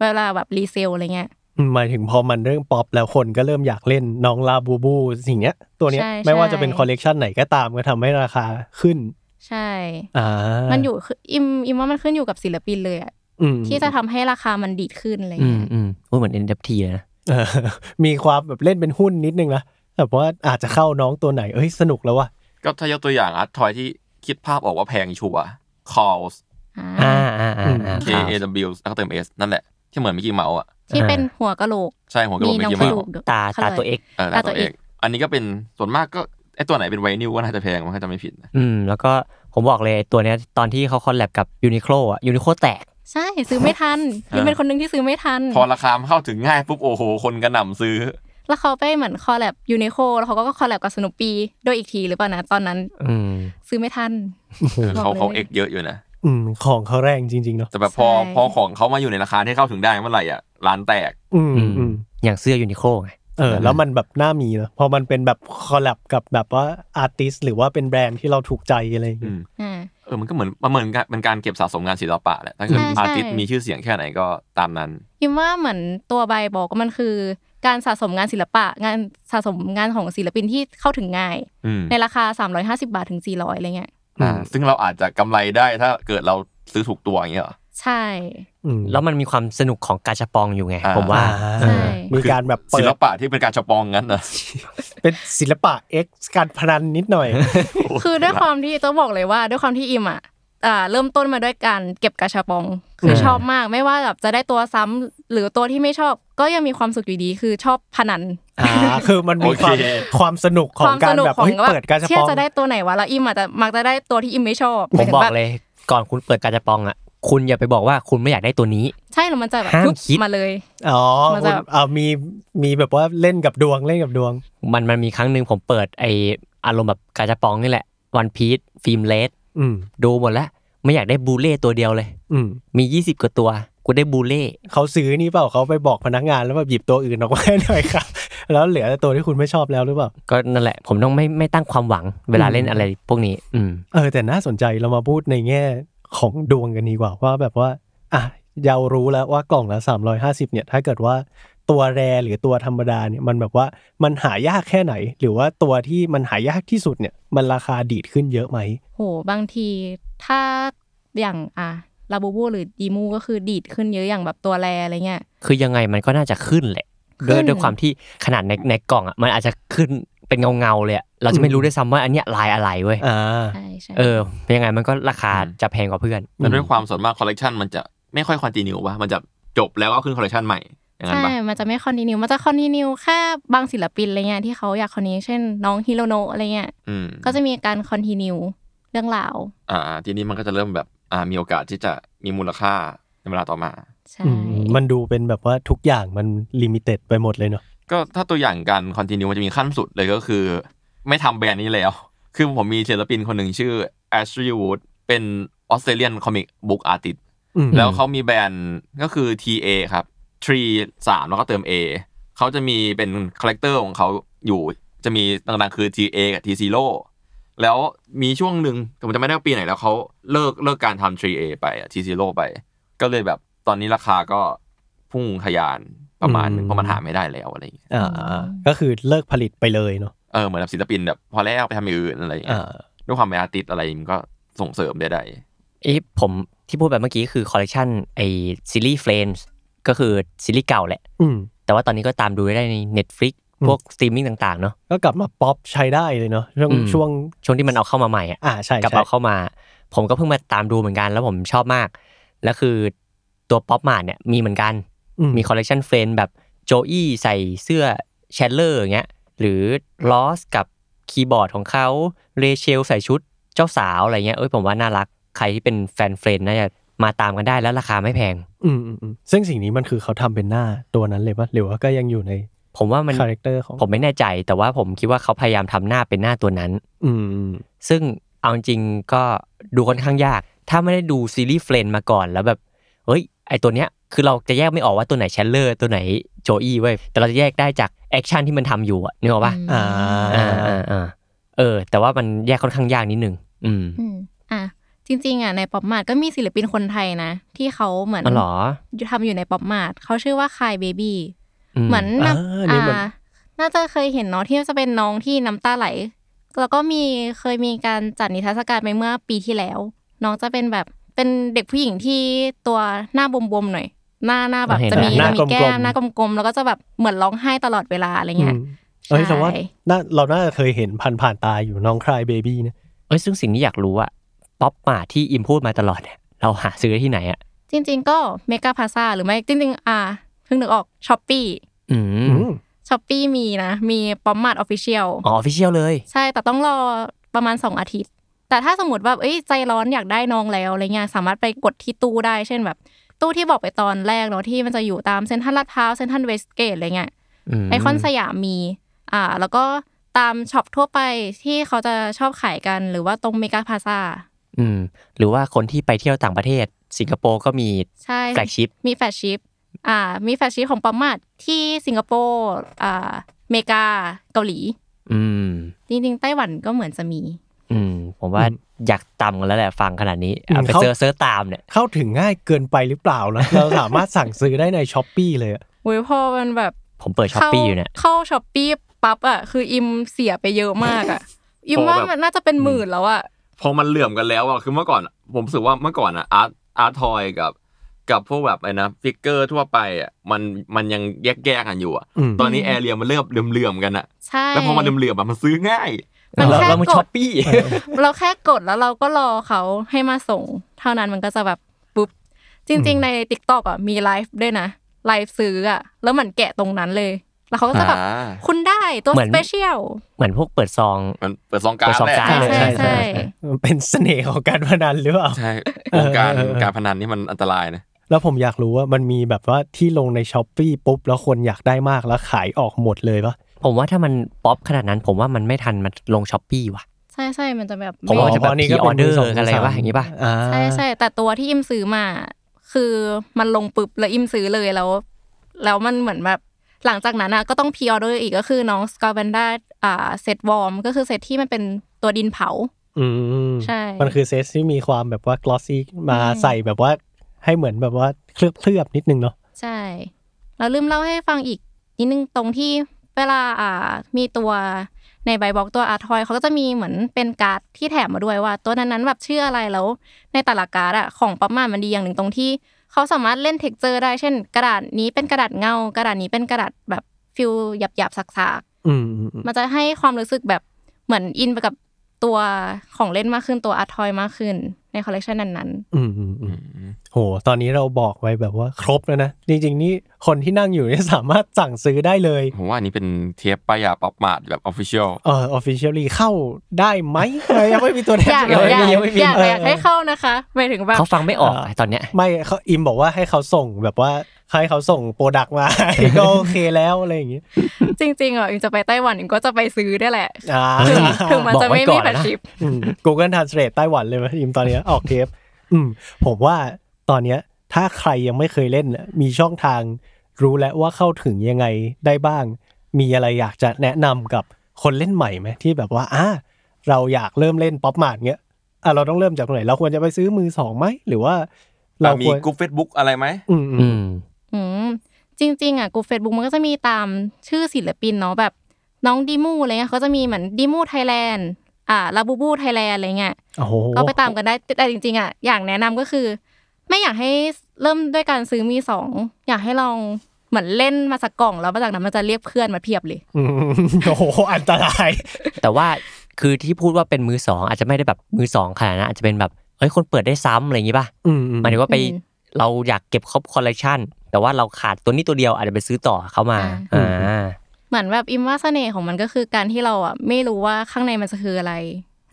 เวลาแบบ resale อะไรเงี้ย หมายถึงพอมันเรื่องป๊อปแล้วคนก็เริ่มอยากเล่นน้องลาบูบู สิ่งเนี้ย ตัวเนี้ยใช่ไม่ว่าใช่จะเป็นคอลเลกชันไหนก็ตามก็ทำให้ราคาขึ้น ใช่ อ่ามัมันอยู่คืออิมอิมว่ามันขึ้นอยู่กับศิลปินเลยอะที่จะทำให้ราคามันดีดขึ้นอะไรอืมเงี้ยอืมโอ้ยเหมือน NFT เลยนะ เออมีความแบบเล่นเป็นหุ้นนิดนึงนะแต่ว่าอาจจะเข้าน้องตัวไหนเอ้ยสนุกแล้วว่ะ ก็ถ้ายกตัวอย่างอาร์ตทอยที่คิดภาพออกว่าแพงชัวร์ Calls อ่า อ่าอ่าอ่าอ่า K A W แล้วก็เติม S นั่นแหละ ที่เหมือนมิกกี้เมาส์อะที่เป็นหัวกะโหลก ใช่หัวกระโหลมีกมิน้กองกี้กระเมาดูส์กตาตาตัว X เออตาตาตัตัววเอเอกกอันนี้ก็เป็นส่วนมากก็ไอตัวไหนเป็นไวนิลก็น่าจะแพงมันก็จะไม่ผิดนะอืมแล้วก็ผมบอกเลยตัวเนี้ยตอนที่เขาคอลแลบกับยูนิโคลอะยูนิโคลแตกใช่ซื้อไม่ทันอ่ายังเป็นคนหนึ่งที่ซื้อไม่ทัน พอราคามันเข้าถึงง่ายปุ๊บโอ้โหคนกระหน่ำซื้อ แล้วเขาไปเหมือน collab Uniqlo แล้วเขาก็ collab กับสนุปปีด้วยอีกทีหรือเปล่านะตอนนั้น อืมซื้อไม่ทันเขาบอกเลยเขาเอกเยอะอยู่นะ อืมของเขาแรงจริงๆเนาะแต่แบบพอใช่ พอของเขามาอยู่ในราคาที่เข้าถึงได้เมื่อไหร่อะร้านแตก อืมอืมอืมอย่างเสื้อยูนิโคไง เออ แล้วมันแบบน่ามีเนอะพอมันเป็นแบบ collab กับแบบว่า artist หรือว่าเป็นแบรนด์ที่เราถูกใจอะไรอย่างอืเงี้ยมอ่าเออมันก็เหมือนมันเหมือนกันเป็นการเก็บสะสมงานศิลปะแหละถ้าเกิดใช่ artist ใช่มีชื่อเสียงแค่ไหนก็ตามนั้นพิมว่าเหมือนตัวใบบอกว่ามันคือ การสะสมงานศิลปะ งานสะสมงานของศิลปินที่เข้าถึงง่าย อืมในราคา 350 บาทถึง 400อะไรเงี้ย อ่าซึ่งเราอาจจะกำไรได้ถ้าเกิดเราซื้อถูกตัวอย่างเงี้ยเหรอใช่อืมแล้วมันมีความสนุกของกาชาปองอยู่ไงอ่าผมว่าอ่าใช่มีการแบบเปิศิดลปะที่เป็นการฉปองงั้นนะเป็นศิลปะ X การพนันนิดหน่อย คือด้วยความที่ต้องบอกเลยว่าด้วยความที่อิมอะอ่าเริ่มต้นมาด้วยการเก็บกระชับปองคือชอบมาก ไม่ว่าแบบจะได้ตัวซ้ำ หรือตัวที่ไม่ชอบก็ยังมีความสุขอยู่ดีคือชอบพนันอ่าคือมันมีความโอเคความสนุกของการแบบเฮ้ยเปิดการจะเชื่ปอองจะได้ตัวไหนวะแล้วอิมอาจจะมักจะได้ตัวที่อิมไม่ชอบผมหายถึงบอกแบบเลย ก่อนคุณเปิดกาชาปองอะคุณอย่าไปบอกว่าคุณไม่อยากได้ตัวนี้ ใช่หรือมันจะแบบห้ามปุ๊บคิดมาเลยอ๋อมันจะคุณอ่ามีมีแบบว่าเล่นกับดวงเล่นกับดวง มันมันมีครั้งหนึ่งผมเปิดไออารมณ์แบบกาชาปองนี่แหละวันพีซฟิล์มเลสอืมดูหมดแล้วไม่อยากได้บูเล่ตัวเดียวเลยอืมมี20กว่าตัว กูได้บูเล่เขาซื้อนี่เปล่าเขาไปบอกพนักงานแล้วแบบหยิบตัวอื่นออกมาให้หน่อยครับ แล้วเหลือแต่ตัวที่คุณไม่ชอบแล้วหรือเปล่า ก็นั่นแหละ ผมต้องไม่ไม่ตั้งความหวังเวลาเล่นอะไรพวกนี้ อืม เออ แต่น่าสนใจเรามาพูดในแง่ของดวงกันดีกว่าว่าแบบว่า อะเรารู้แล้วว่ากล่องละ350 เนี่ย ถ้าเกิดว่าตัวแรหรือตัวธรรมดาเนี่ยมันแบบว่ามันหายากแค่ไหน หรือว่าตัวที่มันหายากที่สุดเนี่ย มันราคาดีดขึ้นเยอะไหมโหบางทีถ้าอย่างอะ ลาบูบูหรือดีมูก็คือดีดขึ้นเยอะอย่างแบบตัวแรอะไรเงี้ย คือยังไงมันก็น่าจะขึ้นแหละขึ้ด้วยนด้วยความที่ขนาดในในกล่องอะมันอาจจะขึ้นเป็นเงาเงาๆเลยอะเราจะไม่รู้ด้วยซ้ำว่าอันเนี้ยลายอะไรเว้ยอ่าใช่ใช่เออยังไงมันก็ราคาจะแพงกว่าเพื่อนแต่ด้วยความส่วนมากคอลเลกชันมันจะไม่ค่อย continue ป่ะมันจะจบแล้วก็ขึ้นคอลเลกชันใหม่อย่างนั้นใช่ป่ะมันจะไม่ continue มันจะ continue แค่บางศิลปินอะไรเงี้ยที่เขาอยาก continue เช่นน้อง Hirono อะไรเงี้ยอืมก็จะมีการ continue เรื่องราว อ่า ทีนี้มันก็จะเริ่มแบบอ่า มีโอกาสที่จะมีมูลค่าในเวลาต่อมาใช่อืมมันดูเป็นแบบว่าทุกอย่างมัน limited ไปหมดเลยเนาะก็ถ้าตัวอย่างการ continue มันจะมีขั้นสุดเลยก็คือ ไม่ทำแบรนด์นี้แล้ว คือผมมีศิลปินคนหนึ่งชื่อ Ashley Wood เป็น Australian comic book artist อืมแล้วเขามีแบรนด์ก็คือ 3A ครับ three สามแล้วก็เติม A เขาจะมีเป็น character ของเขาอยู่จะมีต่างๆคือ 3A กับ three zero แล้วมีช่วงหนึ่งผมจะไม่ได้ว่าปีไหนแล้วเขาเลิกเลิกการทำ 3A ไปอะ three zero ไป ก็เลยแบบตอนนี้ราคาก็พุ่งทะยานประมาณหนึงเพราะมันหาไม่ได้แล้วอะไรอย่างเงี้ยอ่าก็คือเลิกผลิตไปเลยเนาะเออเหมือนแบบศิลปินแบบพอแล้วไปทำอย่างอื่นอะไรอย่างเงี้อ่ายด้วยความเป็น artist อะไรมันก็ส่งเสริมได้ได้เอ๊ะผมที่พูดแบบเมื่อกี้คือคอลเลกชันไอซีรีส์ Friendsก็คือซีรีส์เก่าแหละอืมแต่ว่าตอนนี้ก็ตามดูได้ใน Netflix อืม พวกสตรีมมิ่งต่างๆเนาะก็กลับมาป๊อปใช้ได้เลยเนาะช่วงอืมช่วงช่วงที่มันเอาเข้ามาใหม่อะอ่าใช่กลับใช่เอาเข้ามา ผมก็เพิ่งมาตามดูเหมือนกัน แล้วผมชอบมาก แล้วคือตัว Pop Mart เนี่ยมีเหมือนกันอืมมีคอลเลกชัน Friends แบบ Joey ใส่เสื้อ Chandler อย่างเงี้ยหรือ Ross กับคีย์บอร์ดของเขา Rachel ใส่ชุดเจ้าสาวอะไรเงี้ยเอ้ยผมว่าน่ารักใครที่เป็นแฟน Friends น่าจะมาตามกันได้แล้วราคาไม่แพง อืมอืมอืมซึ่งสิ่งนี้มันคือเขาทำเป็นหน้าตัวนั้นเลยปะหรือว่าก็ยังอยู่ใน ผมว่ามัน character ของผมไม่แน่ใจ แต่ว่าผมคิดว่าเขาพยายามทำหน้าเป็นหน้าตัวนั้น อืมอืมซึ่งเอาจริงๆก็ดูค่อนข้างยาก ถ้าไม่ได้ดูซีรีส์ Friends มาก่อนแล้วแบบเฮ้ยไอตัวเนี้ยคือเราจะแยกไม่ออกว่าตัวไหน Chandler ตัวไหน Joey เว้ยแต่เราจะแยกได้จาก action ที่มันทำอยู่อะนึกออกปะอ่าอ่าอ่าอ่าเออ แต่ว่ามันแยกค่อนข้างยากนิดนึงอืมอืมอะจริงๆอะใน Pop Mart ก็มีศิลปินคนไทยนะ ที่เขาเหมือนอ๋อเหรอทำอยู่ใน Pop Mart เขาชื่อว่า Crybaby อืม เหมือนอ่าน้ำนี่เหมือนอ่าน่าจะเคยเห็นเนาะที่จะเป็นน้องที่น้ำตาไหล แล้วก็มีเคยมีการจัดนิทรรศการไปเมื่อปีที่แล้ว น้องจะเป็นแบบเป็นเด็กผู้หญิงที่ตัวหน้าบวมๆหน่อย หน้าหน้าแบบเห็นจะมีหน้าจะมีแก้กลมมๆหน้ากลมๆแล้วก็จะแบบเหมือนร้องไห้ตลอดเวลาอะไรเงี้ยอืมเอ้ยแต่ว่าใช่น่าเราน่าจะเคยเห็นผ่านผ่านๆตาอยู่น้อง Crybaby เนี่ยเอ้ยซึ่งสิ่งที่อยากรู้อะป๊อปมาที่อิมพูดมาตลอดเนี่ยเราหาซื้อได้ที่ไหนอะจริง ๆ ก็ Mega Plaza หรือไม่จริง ๆ อ่าเพิ่งนึกออก Shopeeอืมอืม Shopee มีนะ มี Pop Mart official อ๋อออฟฟิเชียลเลย ใช่แต่ต้องรอประมาณ 2 อาทิตย์ แต่ถ้าสมมติว่าเอ้ยใจร้อนอยากได้น้องแล้วอะไรเงี้ยสามารถไปกดที่ตู้ได้ เช่นแบบ ตู้ที่บอกไปตอนแรกเนาะที่มันจะอยู่ตามเซ็นทรัลลาดพร้าวเซ็นทรัลเวสเกตอะไรเงี้ยมไอคอนสยามมี อ่า แล้วก็ตาม shop ทั่วไปที่เขาจะชอบขายกันหรือว่าตรง Mega Plazaอืมหรือว่าคนที่ไปเที่ยวต่างประเทศสิงคโปร์ก็มีใช่ flagshipมี flagship อ่ามี flagship ของ Pop Mart ที่สิงคโปร์อ่าอเมริกาเกาหลี อืม จริงๆไต้หวันก็เหมือนจะมี อืม ผมว่าอยากตำกันแล้วแหละฟังขนาดนี้เอาไปเขา search search ตามเนี่ยเข้าถึงง่ายเกินไปหรือเปล่านะเราสามารถสั่งซื้อได้ใน Shopee เลยอะอุ้ยพอมันแบบผมเปิด Shopee อยู่เนี่ยเข้า Shopee ปั๊บอะคืออิมเสียไปเยอะมากอะอิมว่ามันน่าจะเป็นหมื่นแล้วอะพอมันเหลื่อมกันแล้วอะคือเมื่อก่อนอะผมรู้สึกว่าเมื่อก่อนอะ art art toy กับ กับพวกแบบไอ้นะ figure ทั่วไปอะมันมันยังแยกแยกๆกันอยู่อะอืมตอนนี้ area มันเริ่มเหลื่อมๆกันอะใช่แล้วพอมันเหลื่อมๆอะมันซื้อง่ายมันเราแค่เรามันกด Shopeeเราแค่กดแล้วเราก็รอเขาให้มาส่ง เท่านั้นมันก็จะแบบปุ๊บจริง ๆ ใน TikTok อะมีไลฟ์ด้วยนะไลฟ์ซื้ออะแล้วเหมือนแกะตรงนั้นเลย แล้วเขาก็จะแบบอ่าคุณได้ตัวเหมือน specialเหมือนพวกเปิดซองมันเปิดซองการ์ดเปิดซองการ์ดแหละเลยใช่ใช่มันเป็นเสน่ห์ของการพนันหรือเปล่าใช่วงการเออเออการพนันนี่มันอันตรายนะ แล้วผมอยากรู้ว่ามันมีแบบว่าที่ลงในช้อปปีปุ๊บแล้วคนอยากได้มากแล้วขายออกหมดเลยปะผมว่าถ้ามันป๊อปขนาดนั้นผมว่ามันไม่ทันมันลงช้อปปี้ว่ะใช่ใช่มันจะแบบผมว่าไจะแบบนี่ก็ pre เป็นมื order สงอะไรมืสมวะอย่างงี้ปะอ่าใช่ใช่แต่ตัวที่อิมซื้อมา คือมันลงปุ๊บแล้วอิมซื้อเลยแล้ว แล้วมันเหมือนแบบหลังจากนั้นอะก็ต้องพ r ออเดอร์อีกก็คือน้องสกา v บ n นด้าอ่าเซต warm ก็คือเซตที่มันเป็นตัวดินเผาอืมใช่ มันคือเซตที่มีความแบบว่า glossy มาอืมใส่แบบว่า ให้เหมือนแบบว่าเคลือบเคลือบๆนิดนึงเนาะใช่แล้วลืมเล่าให้ฟังอีกนิดนึงตรงที่เวลาอ่ามีตัวในใบบอกตัว art toy เขาก็จะมีเหมือนเป็นการ์ดที่แถมมาด้วยว่า ตัวนั้นๆแบบชื่ออะไรแล้ว ในแต่ละการ์ดอะของ Pop Mart มันดีอย่างหนึ่งตรงที่เขาสามารถเล่น texture ได้เช่น กระดาษนี้เป็นกระดาษเงา กระดาษนี้เป็นกระดาษแบบ feel หยาบๆสักอืมอืมอืมๆมันจะให้ความรู้สึกแบบเหมือนอินไปกับตัวของเล่นมากขึ้นตัว art toy มากขึ้นในคอลเลกชันนั้นๆอืมอืมอืมโห ตอนนี้เราบอกไว้แบบว่าครบแล้วนะ จริง ๆ นี่คนที่นั่งอยู่เนี่ยสามารถสั่งซื้อได้เลย ผมว่าอันนี้เป็นเทปป้ายยา Pop Mart แบบ officialเออ officially เข้าได้ไหมเออยังไม่มีตัวแทนอยากเลอยากยอยากยังไม่มีอยากเอออยากให้เข้านะคะหมายถึงแบบเขาฟังไม่ออกอะตอนเนี้ย ไม่เขาอิมบอกว่าให้เขาส่งแบบว่าให้เขาส่ง product มาก็โอเคแล้วอะไรอย่างงี้จริงๆอะอิมจะไปไต้หวันอิมก็จะไปซื้อด้วยแหละอ่าถึงถึงมันจะไม่บอกไว้ก่มีอนแฟลนะชชิปอืม Google Translate ไต้หวันเลยไหมอิมตอนเนี้ยออกเทปอืมผมว่า ตอนเนี้ยถ้าใครยังไม่เคยเล่นน่ะมีช่องทางรู้แล้วว่าเข้าถึงยังไงได้บ้าง มีอะไรอยากจะแนะนำกับคนเล่นใหม่ไหมที่แบบว่าอ่าเราอยากเริ่มเล่น Pop Mart เงี้ยอะเราต้องเริ่มจากตรงไหนเราควรจะไปซื้อมือสองไหมหรือว่า เรามีควรกรุ๊ปเฟซบุ๊กอะไรไหมอืมอือืมมอืมจริง ๆอะกูเฟซบุ๊กมันก็จะมีตามชื่อศิลปินเนาะแบบน้อง Dimoo อะไรเงี้ยเขาจะมีเหมือน Dimoo Thailand อ่า Labubu Thailand อะไรเงี้ยโอ้โหก็ไปตามกันได้แต่จริงๆอะอย่างแนะนำก็คือ ไม่อยากให้เริ่มด้วยการซื้อมือสองอยากให้ลองเหมือนเล่นมาสักกล่องแล้วมาจากนั้นมันจะเรียกเพื่อนมาเพียบเลยอืมโอ้โหอันตราย แต่ว่าคือที่พูดว่าเป็นมือสองอาจจะไม่ได้แบบมือสองขนาดนั้นอาจจะเป็นแบบเฮ้ยคนเปิดได้ซ้ำอะไรอย่างงี้ป่ะอืมอืมหมายถึงว่าไปอืมเราอยากเก็บครบคอลเลกชันแต่ว่าเราขาดตัวนี้ตัวเดียวอาจจะไปซื้อต่อเขามาอ่าอ่าเหมือนแบบอิมว่าเสน่ห์ของมันก็คือการที่เราอะไม่รู้ว่าข้างในมันจะคืออะไร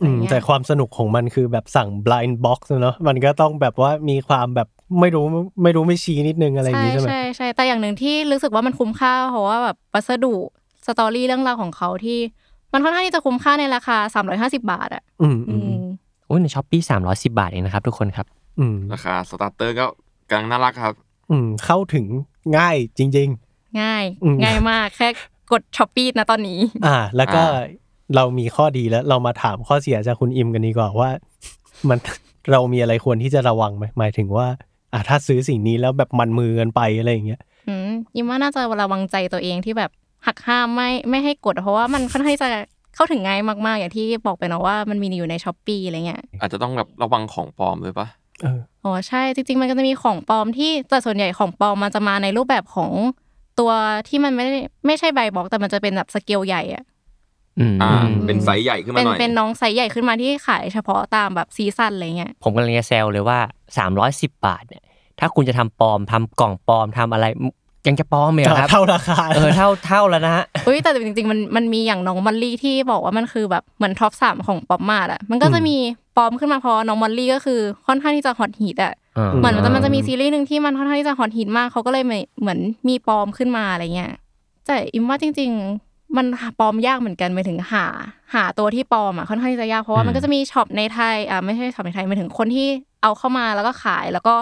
อืมอะไรเงี้ยแต่ความสนุกของมันคือแบบสั่ง blind box เนอะมันก็ต้องแบบว่ามีความแบบไม่รู้ไม่รู้ไม่ชี้นิดนึงอะไรอย่างใช่นี้ใช่ไหมใช่ใช่แต่อย่างหนึ่งที่รู้สึกว่ามันคุ้มค่าเพราะว่าแบบวัสดุ story เรื่องราวของเขาที่มันค่อนข้างที่จะคุ้มค่าในราคา 350 บาทอะ อืมอือืมมอุ้ยใน Shopee สามร้อยสิบบาทเองนะครับทุกคนครับ อืมราคา starter ก็กำลังน่ารักครับ อืมเข้าถึงง่ายจริงง่ายอืมง่ายมากแค่กด Shopee นะตอนนี้ๆอ่า แล้วก็อ่า เรามีข้อดีแล้ว เรามาถามข้อเสียจากคุณอิมกันดีกว่าว่า มันเรามีอะไรควรที่จะระวังไหมหมายถึงว่า อ่าถ้าซื้อสิ่งนี้แล้วแบบมันมือกันไปอะไรอย่างเงี้ยอืมยิมว่าน่าจะระวังใจตัวเองที่แบบหักห้ามไม่ไม่ให้กด เพราะว่ามันค่อนข้างที่จะเข้าถึงง่ายมากๆ อย่างที่บอกไปเนาะว่ามันมีอยู่ในช้อปปีอะไรเงี้ยอาจจะต้องแบบระวังของปลอมด้วยปะเอออ๋อใช่จริง ๆ มันก็จะมีของปลอมที่แต่ส่วนใหญ่ของปลอมมันจะมาในรูปแบบของตัวที่มันไม่ได้ไม่ใช่ใบบล็อกแต่มันจะเป็นแบบสเกลใหญ่อะ อืมอ่า เป็นไซส์ใหญ่ขึ้นมาขึ้นหน่อย เป็นน้องไซส์ใหญ่ขึ้นมาที่ขายเฉพาะตามแบบ season อะไรเงี้ย ผมกำลังจะแซวเลยว่าสามร้อยสิบบาทเนี่ย ถ้าคุณจะทำปลอมทำกล่องปลอมทำอะไร ยังจะปลอมไหมครับ เท่าราคา เออ เท่าเท่าแล้วนะฮะอุ้ย แต่จริงๆ มันมันมีอย่างน้อง Molly ที่บอกว่ามันคือแบบเหมือน top สามของ Pop Mart อะมันก็จะมีปลอมขึ้นมาเพราะน้อง Molly ก็คือค่อนข้างที่จะฮอตฮิตอะอ่าเหมือนมันจะมันจะมีซีรีส์หนึ่งที่มันค่อนข้างที่จะฮอตฮิตมากเขาก็เลยเหมือนเหมือนมีปลอมขึ้นมาอะไรเงี้ยแต่อิมว่าจริง ๆ มันปลอมยากเหมือนกันหมายถึงหา หาตัวที่ปลอมอะค่อนข้างที่จะยากเพราะว่ามันก็จะมี shop ในไทยอ่าไม่ใช่ shop ในไทยหมายถึงคนที่เอาเข้ามาแล้วก็ขายแล้วก็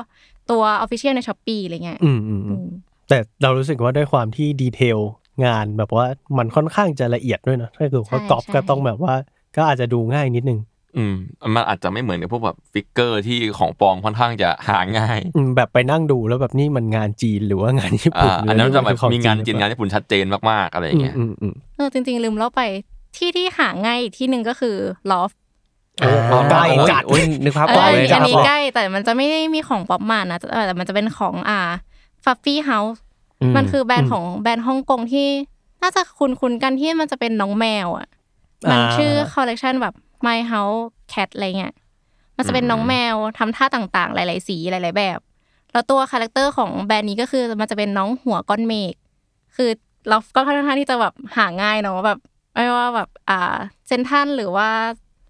ตัว official ใน Shopee อะไรเงี้ยอืมอืมอือืมมแต่เรารู้สึกว่าด้วยความที่ detail งานแบบว่ามันค่อนข้างจะละเอียดด้วยนะถ้าเกิดว่าใช่ก๊อปใช่ก็ต้องแบบว่า ก็อาจจะดูง่ายนิดนึง อืมมันอาจจะไม่เหมือนกับพวกแบบ figure ที่ของปลอมค่อนข้างจะหาง่ายอืมแบบไปนั่งดูแล้วแบบนี่มันงานจีนหรือว่างานญี่ปุ่นอ่าอันนั้นจะแบบหรือมีงานของจีนงานญี่ปุ่นชัดเจนมากๆอะไรอย่างเงี้ยอืมอืมเออจริง ๆ ลืมเล่าไปที่ที่หาง่ายอีกที่หนึ่งก็คือ Loftอืมใกล้โอ้ยจัดโอ้ยนึกภาพเอออกอเลยอันนี้ครับใกล้แต่มันจะไม่ได้มีของ Pop Mart นะแต่มันจะเป็นของอ่า Fluffy Houseมันคือแบรนด์ของแบรนด์ฮ่องกงที่น่าจะคุ้นคุ้นๆกันที่มันจะเป็นน้องแมวอะมันชื่อคอลเลกชันแบบ My House Cat อะไรเงี้ยมันจะเป็นน้องแมวทำท่าต่างๆ หลาย ๆ สีหลาย ๆ แบบ แล้วตัว character ของแบรนด์นี้ก็คือมันจะเป็นน้องหัวก้อนเมฆคือเราก็ค่อนข้างที่จะแบบหาง่ายเนาะแบบไม่ว่าแบบอ่าเซ็นทรัลหรือว่า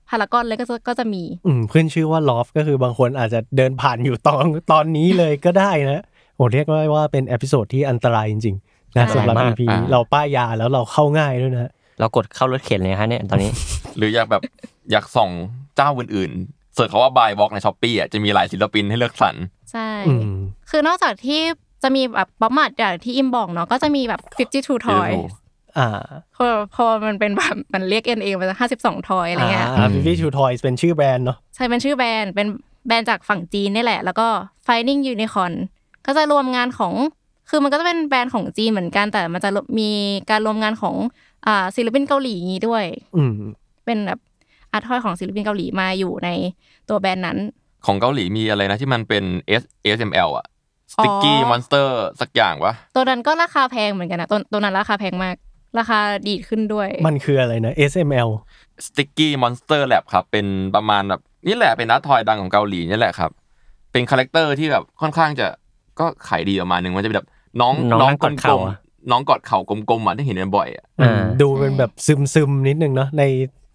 พารากอนเลยก็จะก็จะมี อืมขึ้นชื่อว่า Loft ก็คือบางคนอาจจะเดินผ่านอยู่ตอนตอนนี้เลยก็ได้นะโอ้เรียกได้ว่าเป็น episode ที่อันตรายจริงๆนะอันตรายสำหรับมาก EP อ่าเราป้ายยาแล้วเราเข้าง่ายด้วยนะ เรากดเข้ารถเข็นเลยฮะเนี่ยตอนนี้ หรืออยากแบบอยากส่องเจ้าอื่นๆเสิร์ชคำว่า blind box ใน Shopee อะจะมีหลายศิลปินให้เลือกสรรใช่อืมคือนอกจากที่จะมีแบบ Pop Mart อย่างที่อิมบอกเนาะก็จะมีแบบ52 toy อ่าพอพอมันเป็นแบบมันเรียก NA มาจาก52 Toys อะไรเงี้ยอ่าฟิฟี่ชูทอยเป็นชื่อแบรนด์เนาะใช่เป็นชื่อแบรนด์เป็นแบรนด์จากฝั่งจีนนี่แหละ แล้วก็ Finding Unicorn ก็จะรวมงานของ คือมันก็จะเป็นแบรนด์ของจีนเหมือนกันแต่มันจะมีการรวมงานของ อ่าศิลปินเกาหลีอย่างนี้ด้วย อืมเป็นแบบอาร์ตทอยของศิลปินเกาหลีมาอยู่ในตัวแบรนด์นั้น ของเกาหลีมีอะไรนะที่มันเป็น S SML อะ Sticky อ๋อ Monster สักอย่างวะตัวนั้นก็ราคาแพงเหมือนกันนะตัวตัวนั้นราคาแพงมาก ราคาดีดขึ้นด้วย มันคืออะไรนะ SML Sticky Monster Lab ครับ เป็นประมาณแบบนี่แหละเป็นนัดทอยดังของเกาหลีนี่แหละครับ เป็นคาแรคเตอร์ที่แบบค่อนข้างจะก็ขายดีประมาณหนึ่งมันจะเป็นแบบน้องน้องนั่งกอดลเข่ามอะๆ น้องกอดเข่ากลมๆอะที่เห็นบ่อยๆอะอ่าดูเป็นแบบซึมซึมๆนิดนึงเนาะใน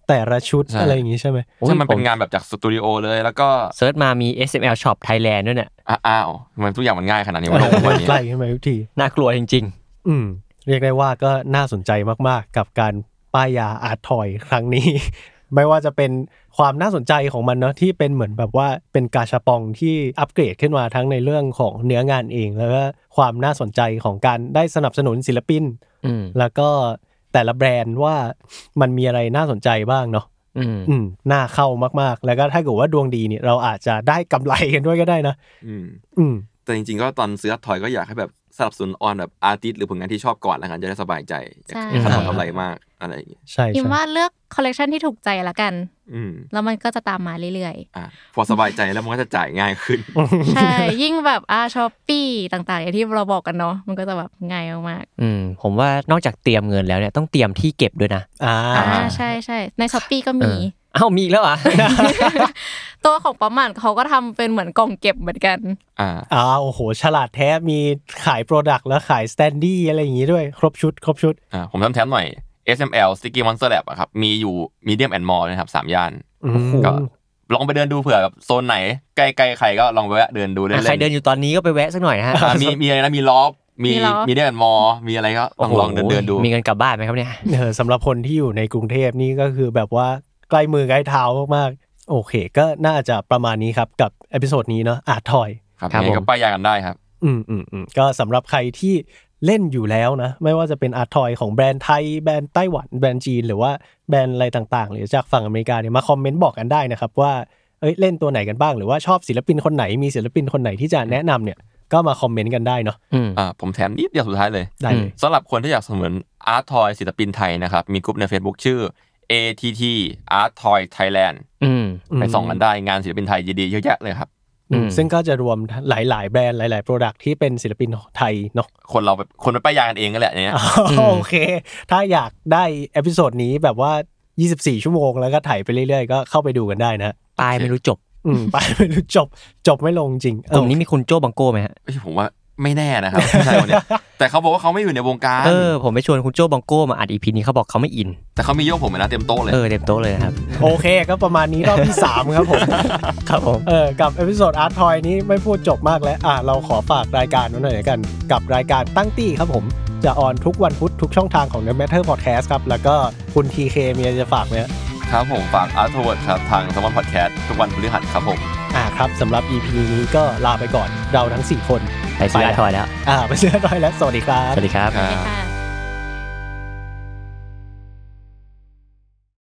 แต่ละชุดใช่อะไรอย่างงี้ใช่ไหมโอ้ยซึ่งมันเป็นผมงานแบบจากสตูดิโอเลยแล้วก็เซิร์ชมามี SML Shop Thailand ด้วยเนี่ยอะอ้าวทำไมันทุกอย่างมันง่ายขนาดนี้มันลงมาวันนี้ใกล้ขึ้นมาทุกทีน่ากลัวจริงอืมเรียกได้ว่าก็น่าสนใจมากๆ กับการป้ายยาอาร์ตทอยครั้งนี้ ไม่ว่าจะเป็นความน่าสนใจของมันเนาะที่เป็นเหมือนแบบว่าเป็นกาชาปองที่อัปเกรดขึ้นมาทั้งในเรื่องของเนื้องานเอง แล้วก็ความน่าสนใจของการได้สนับสนุนศิลปินๆอืมแล้วก็แต่ละแบรนด์ว่ามันมีอะไรน่าสนใจบ้างเนาะอืมอืมน่าเข้ามากๆ แล้วก็ถ้าเกิดว่าดวงดีเนี่ยเราอาจจะได้กำไรกันด้วยก็ได้นะอืมอืม แต่จริงๆก็ตอนซื้อทอยก็อยากให้แบบ สนับสนุนออนแบบอาร์ติสหรือผลงานที่ชอบก่อนแล้วกันจะได้สบายใจใช่อย่าคาดหวังกำไรมากอะไรอย่างเงี้ยใช่อิมใช่ว่าเลือกคอลเลกชันที่ถูกใจละกัน อืมแล้วมันก็จะตามมาเรื่อยอะพอสบายใจแล้วมันก็จะจ่ายง่ายขึ้นๆใช่ ยิ่งแบบอา Shopee ต่างๆอย่างที่เราบอกกันเนาะมันก็จะแบบง่ายมากอืมผมว่านอกจากเตรียมเงินแล้วเนี่ยต้องเตรียมที่เก็บด้วยนะอ่าๆอ่าใช่ใช่ใน Shopee ก็มี เอ้ามีอีกแล้วเหรออะตัวของ Pop Mart เขาก็ทำเป็นเหมือนกล่องเก็บเหมือนกัน อ่าอ่าโอ้โห ฉลาดแท้มีขาย product แล้วขาย standee อะไรอย่างงี้ด้วย ครบชุด ครบชุดอ่าผมทำแถมหน่อย SML Sticky Monster Lab อะครับ มีอยู่ Medium and More นะครับสามย่านอืมก็ลองไปเดินดูเผื่อแบบโซนไหนใกล้ๆใครก็ลองไปแวะเดินดูเล่นๆใครเดินอยู่ตอนนี้ก็ไปแวะสักหน่อยนะฮะอ่ามีมีอะไรนะมี Loft มีมี Loft Medium and More มีอะไรก็ลองลองเดินเดินดู มีเงินกลับบ้านไหมครับเนี่ยเออสำหรับคนที่อยู่ในกรุงเทพนี่ก็คือแบบว่า ใกล้มือใกล้เท้ามากๆโอเค ก็น่าจะประมาณนี้ครับกับ episode นี้เนาะ art toyครับครับยังไงผมก็ป้ายยากันได้ครับ อืมอืมอืมก็สำหรับใครที่เล่นอยู่แล้วนะ ไม่ว่าจะเป็น art toy ของแบรนด์ไทย แบรนด์ไต้หวันแบรนด์จีน หรือว่าแบรนด์อะไรต่างๆ หรือจากฝั่งอเมริกาเนี่ยมา comment บอกกันได้นะครับว่าเอ้ยเล่นตัวไหนกันบ้างหรือว่าชอบศิลปินคนไหนมีศิลปินคนไหนที่จะแนะนำเนี่ยก็มา comment กันได้เนาะอืมอ่าผมแถมนิดเดียวสุดท้ายเลยได้เลยสำหรับคนที่อยากสนับสนุน art toy ศิลปินไทยนะครับ มีกลุ่มใน Facebook ชื่อ ATT Art Toy Thailand อืมไปส่องกันได้งานศิลปินไทยดีๆเยอะแยะเลยครับอืมอืมซึ่งก็จะรวมหลาย ๆ แบรนด์หลาย ๆ product ที่เป็นศิลปินไทยเนาะคนเราแบบคนไปป้ายยากันเองก็แหละเนี่ยโอเค ถ้าอยากได้ episode นี้แบบว่า 24 ชั่วโมงแล้วก็ถ่ายไปเรื่อย ๆ ก็เข้าไปดูกันได้นะปลายไม่รู้จบ อืมไปไม่รู้จบ จบไม่ลงจริงกลุ่มนี้มีคุณโจบังโก้ไหมฮะเอ้ยผมว่า ไม่แน่นะครับใช่คนเนี้ยแต่เขาบอกว่าเขาไม่อยู่ในวงการเออผมไปชวนคุณโจบังโก้มาอัด EP นี้เขาบอกเขาไม่อิน แต่เขามีโยกผมเลยนะเต็มโต๊ะเลยเออเต็มโต๊ะเลยนะครับโอเคก็ประมาณนี้รอบที่ 3 ครับผมครับผมเออกับเอพิโซดอาร์ตทอยนี้ไม่พูดจบมากแล้วอะเราขอฝากรายการไว้หน่อยละกัน กับรายการตั้งตี้ครับผมจะออนทุกวันพุธทุกช่องทางของ The Matter Podcast ครับ แล้วก็คุณทีเคมีอะไรจะฝากไหมฮะครับผมฝากอาร์ตเวิร์ดครับ ทางสมอนพอดแคสต์ทุกวันพฤหัสครับผม อ่าครับสำหรับ EP นี้ก็ลาไปก่อนเราทั้ง 4 คนไปซื้ออาร์ทอยแล้ว อ่าไปเชื่อร้อยแล้ว สวัสดีครับ สวัสดีครับครับค่ะ